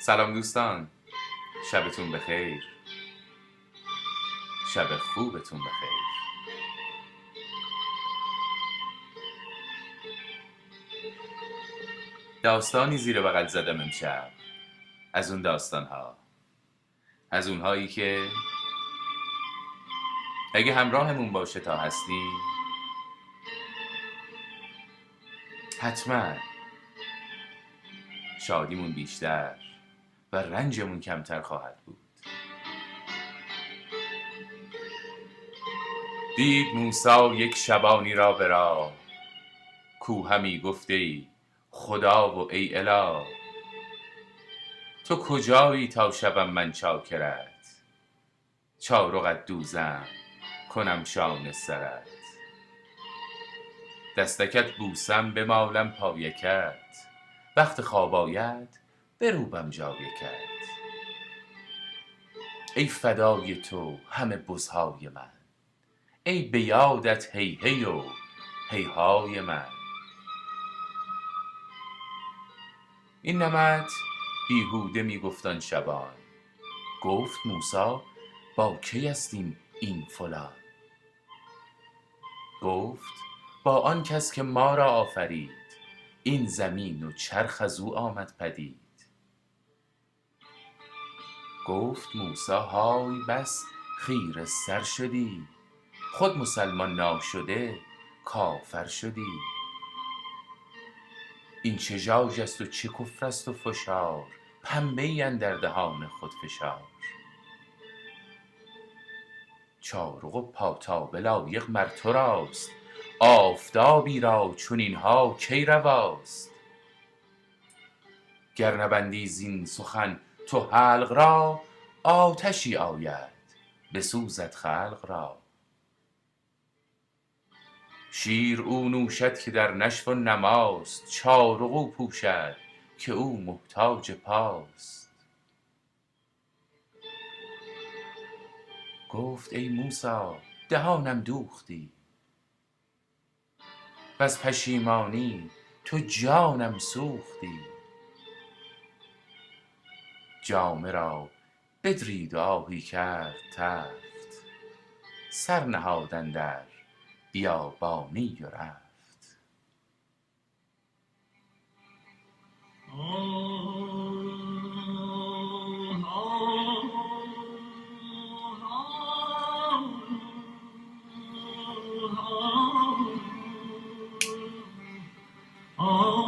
سلام دوستان. شبتون بخیر. شب خوبتون بخیر. داستانی زیر بغل زدم امشب. از اون داستان ها از اونهایی که اگه همراهمون باشه تا هستی حتما شادیمون بیشتر. و رنجمون کمتر خواهد بود. دید موسا یک شبانی را به راه. کو همی گفته ای خدا و ای اله. تو کجایی تا شبم من چاکرت؟ چارقت دوزم کنم شانه سرت. دستکت بوسم بمالم پایکت. وقت خواب آید بروبم جای کت. ای فدای تو همه بزهای من. ای به یادت هی هی و هیهای من. این نمط بیهوده می گفت شبان. گفت موسی با کی است این فلان؟ گفت با آن کس که ما را آفرید. این زمین و چرخ از او آمد پدید. گفت موسی های بس خیره سر شدی. خود مسلمان ناشده کافر شدی. این چه ژاژ است و چه کفر است و فشار؟ پنبه ای اندر دهان خود فشار. چارق و پاتابه لایق مر تو راست. آفتابی را چنین ها کی رواست؟ گر نبندی زین سخن تو حلق را آتشی آید بسوزد خلق را. شیر او نوشد که در نشو و نماست چارق او پوشد که او محتاج پاست. گفت ای موسی دهانم دوختی. وز پشیمانی تو جانم سوختی. جامه را بدرید و آهی کرد تفت سر نهاد اندر بیابانی و رفت دید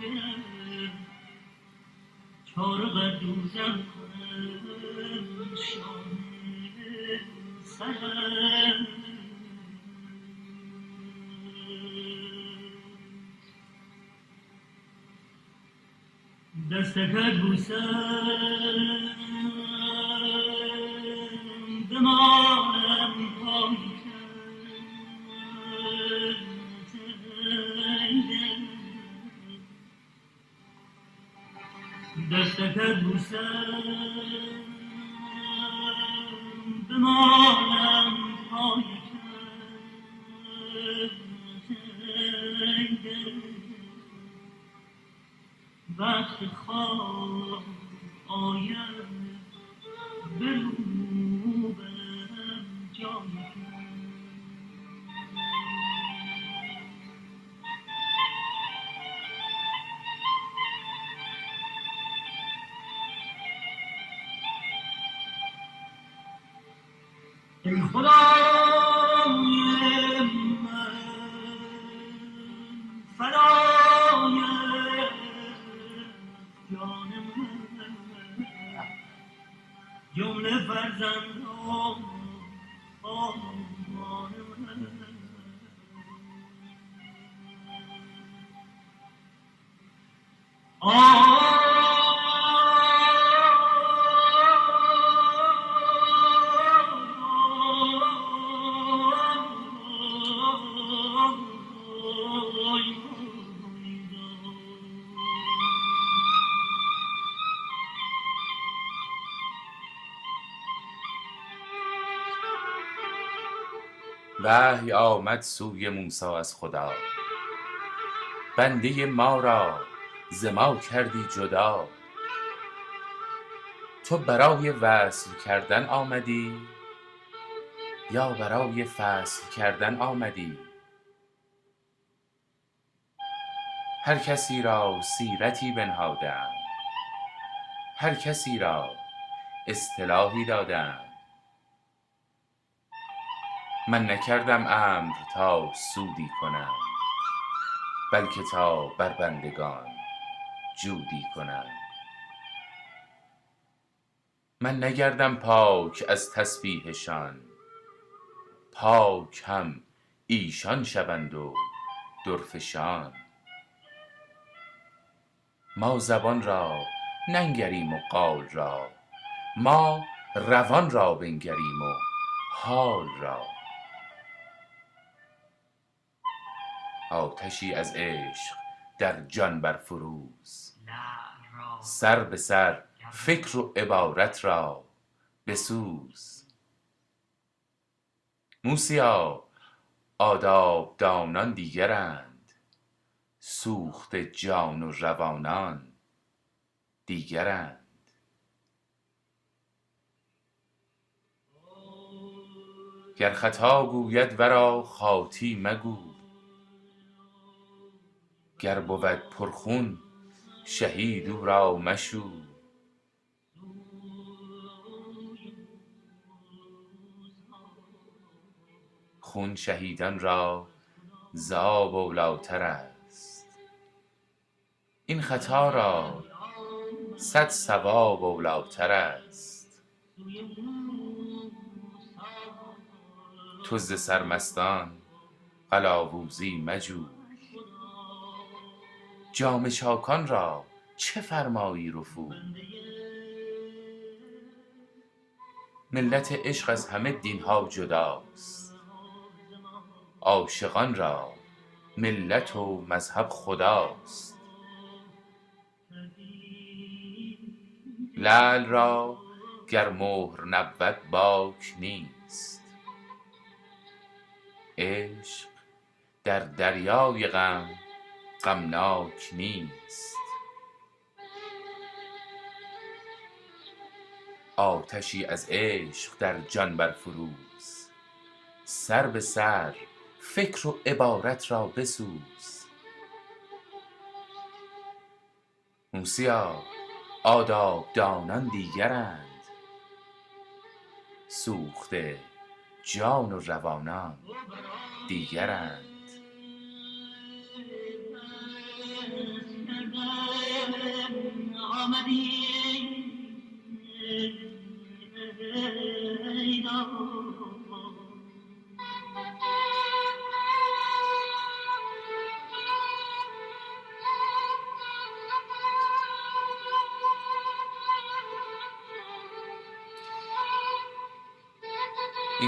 چاکر چارق دوزم کنم. شانه سرم دستکت بوسم پایکت دستکت بوسم بمانم وقت خواب آید بروبم جمله فرزندان وحی آمد سوی موسی از خدا. بنده ما را ز ما کردی جدا. تو برای وصل کردن آمدی یا برای فصل کردن آمدی؟ هر کسی را سیرتی بنهادند هر کسی را اصطلاحی دادند. من نکردم امر تا سودی کنم بلکه تا بر بندگان جودی کنم. من نگردم پاک از تسبیحشان پاک هم ایشان شوند و درفشان. ما زبان را ننگریم و قال را ما روان را بنگریم و حال را. آتشی از عشق در جان برفروز. لعل را سر به سر فکر و عبارت را بسوز. موسیا آداب دانان دیگرند. سوخته جان و روانان دیگرند. گر خطا گوید ورا خاطی مگو. گر بود پرخون شهید او را مشو. خون شهیدان را ز آب است. این خطا را صد صواب اولیتر است. تو ز سرمستان قلاووزی مجوی جام چاکان را چه فرمایی رفو؟ ملت عشق از همه دین ها جداست. عاشقان را ملت و مذهب خداست. لعل را گر مهر نبود باک نیست. عشق در دریای غم غمناک نیست. آتشی از عشق در جان برفروز. سر به سر فکر و عبارت را بسوز. موسیا آداب دانان دیگرند. سوخته جان و روانان دیگرند. این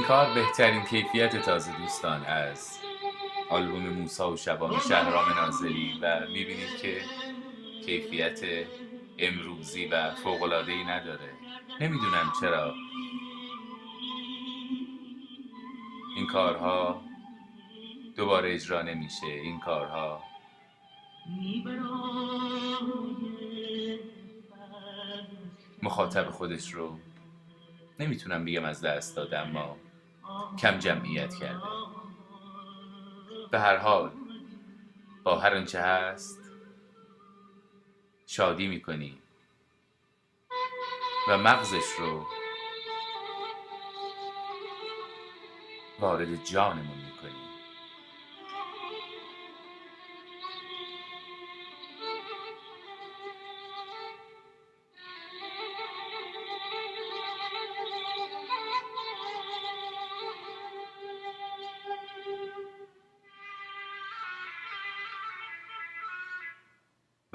کار بهترین کیفیت تازه دوستان از آلبوم موسا و شبان شهرام ناظری و می‌بینید که کیفیت امروزی و فوقلادهی نداره. نمی‌دونم چرا. این کارها دوباره اجرا نمیشه. این کارها مخاطب خودش رو نمی‌تونم بگم از دست داده اما کم جمعیت کرده. به هر حال با هر آنچه هست شادی می‌کنی. و مغزش رو وارد جانمون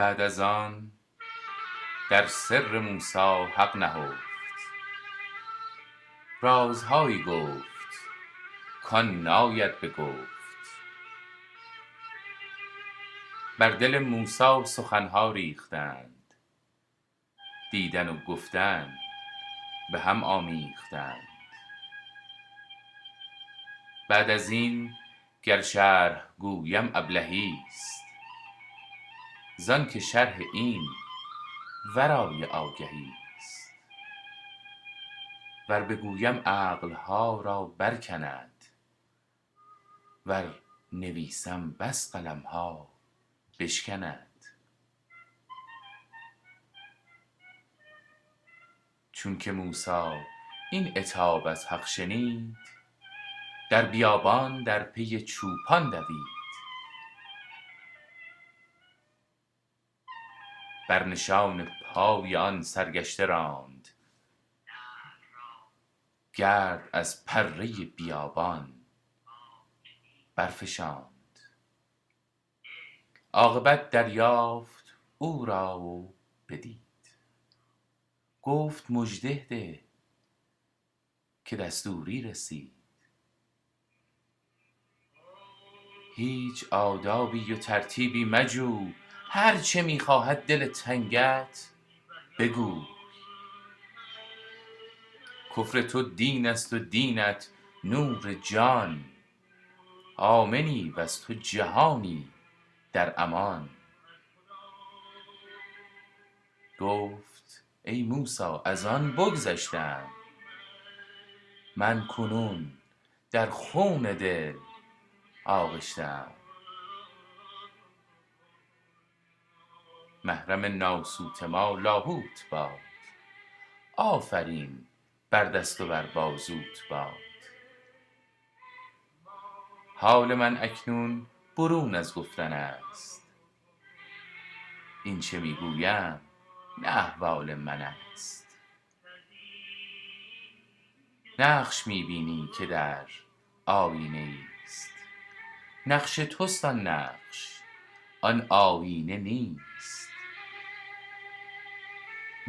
بعد از آن در سر موسی حق نهفت. رازهایی گفت کان ناید به گفت بر دل موسی سخنها ریختند. دیدن و گفتن به هم آمیختند. بعد از این گر شرح گویم ابلهیست زان که شرح این ورای آگهیست ور بگویم عقلها را برکند ور نویسم بس قلمها بشکند. چونک موسی این عتاب از حق شنید در بیابان در پی چوپان دوید. بر نشان پای آن سرگشته راند. گرد از پره بیابان برفشاند. عاقبت دریافت او را و بدید. گفت مژده ده که دستوری رسید. هیچ آدابی و ترتیبی مجو هر چه می خواهد دل تنگت بگوی کفر تو دین است و دینت نور جان. آمنی وز تو جهانی در امان. گفت ای موسی از آن بگذشته ام من کنون در خون دل آغشته محرم ناسوت ما لاهوت باد. آفرین بر دست و بر بازوت باد. حال من اکنون برون از گفتن است. این چه می گویم نه احوال من است. نقش می بینی که در آیینه ایست نقش توست آن نقش آن آیینه نیست.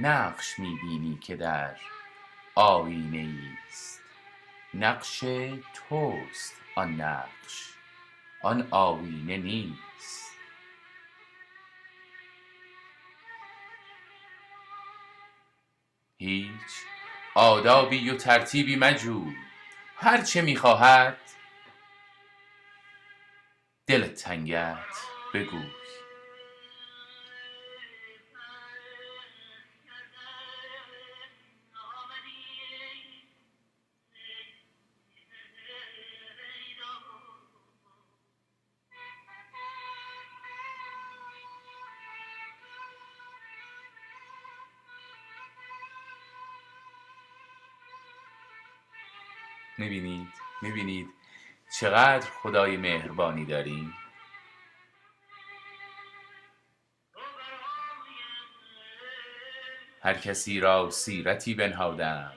نقش می بینی که در آیینه ایست نقش توست آن نقش آن آیینه نیست. هیچ آدابی و ترتیبی مجو هر چه می خواهد دلت تنگت بگوی می‌بینید می‌بینید چقدر خدای مهربانی داریم. هر کسی را سیرتی بنهادم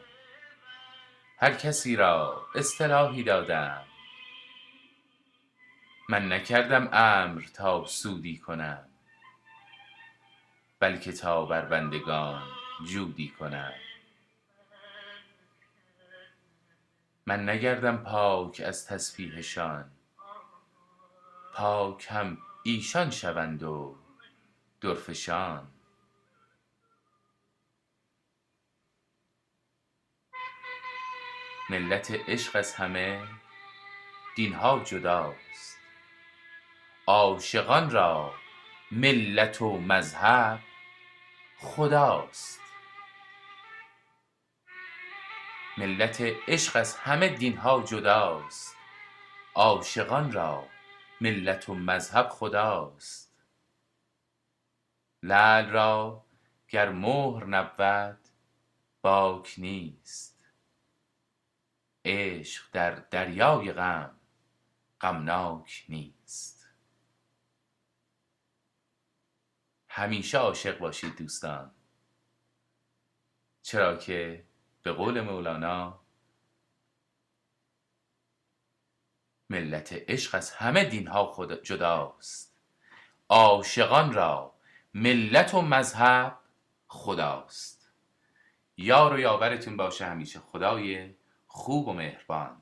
هر کسی را اصطلاحی دادم. من نکردم امر تا سودی کنم بلکه تا بر بندگان جودی کنم. من نگردم پاک از تسبیحشان. پاک هم ایشان شوند و درفشان. ملت عشق از همه دینها جداست. عاشقان را ملت و مذهب خداست. ملت عشق از همه دینها جداست. عاشقان را ملت و مذهب خداست. لعل را گر مهر نبود باک نیست. عشق در دریای غم غمناک نیست. همیشه عاشق باشید دوستان. چرا که به قول مولانا ملت عشق از همه دینها خود جداست. عاشقان را ملت و مذهب خداست. یار و یاورتون باشه همیشه. خدای خوب و مهربان.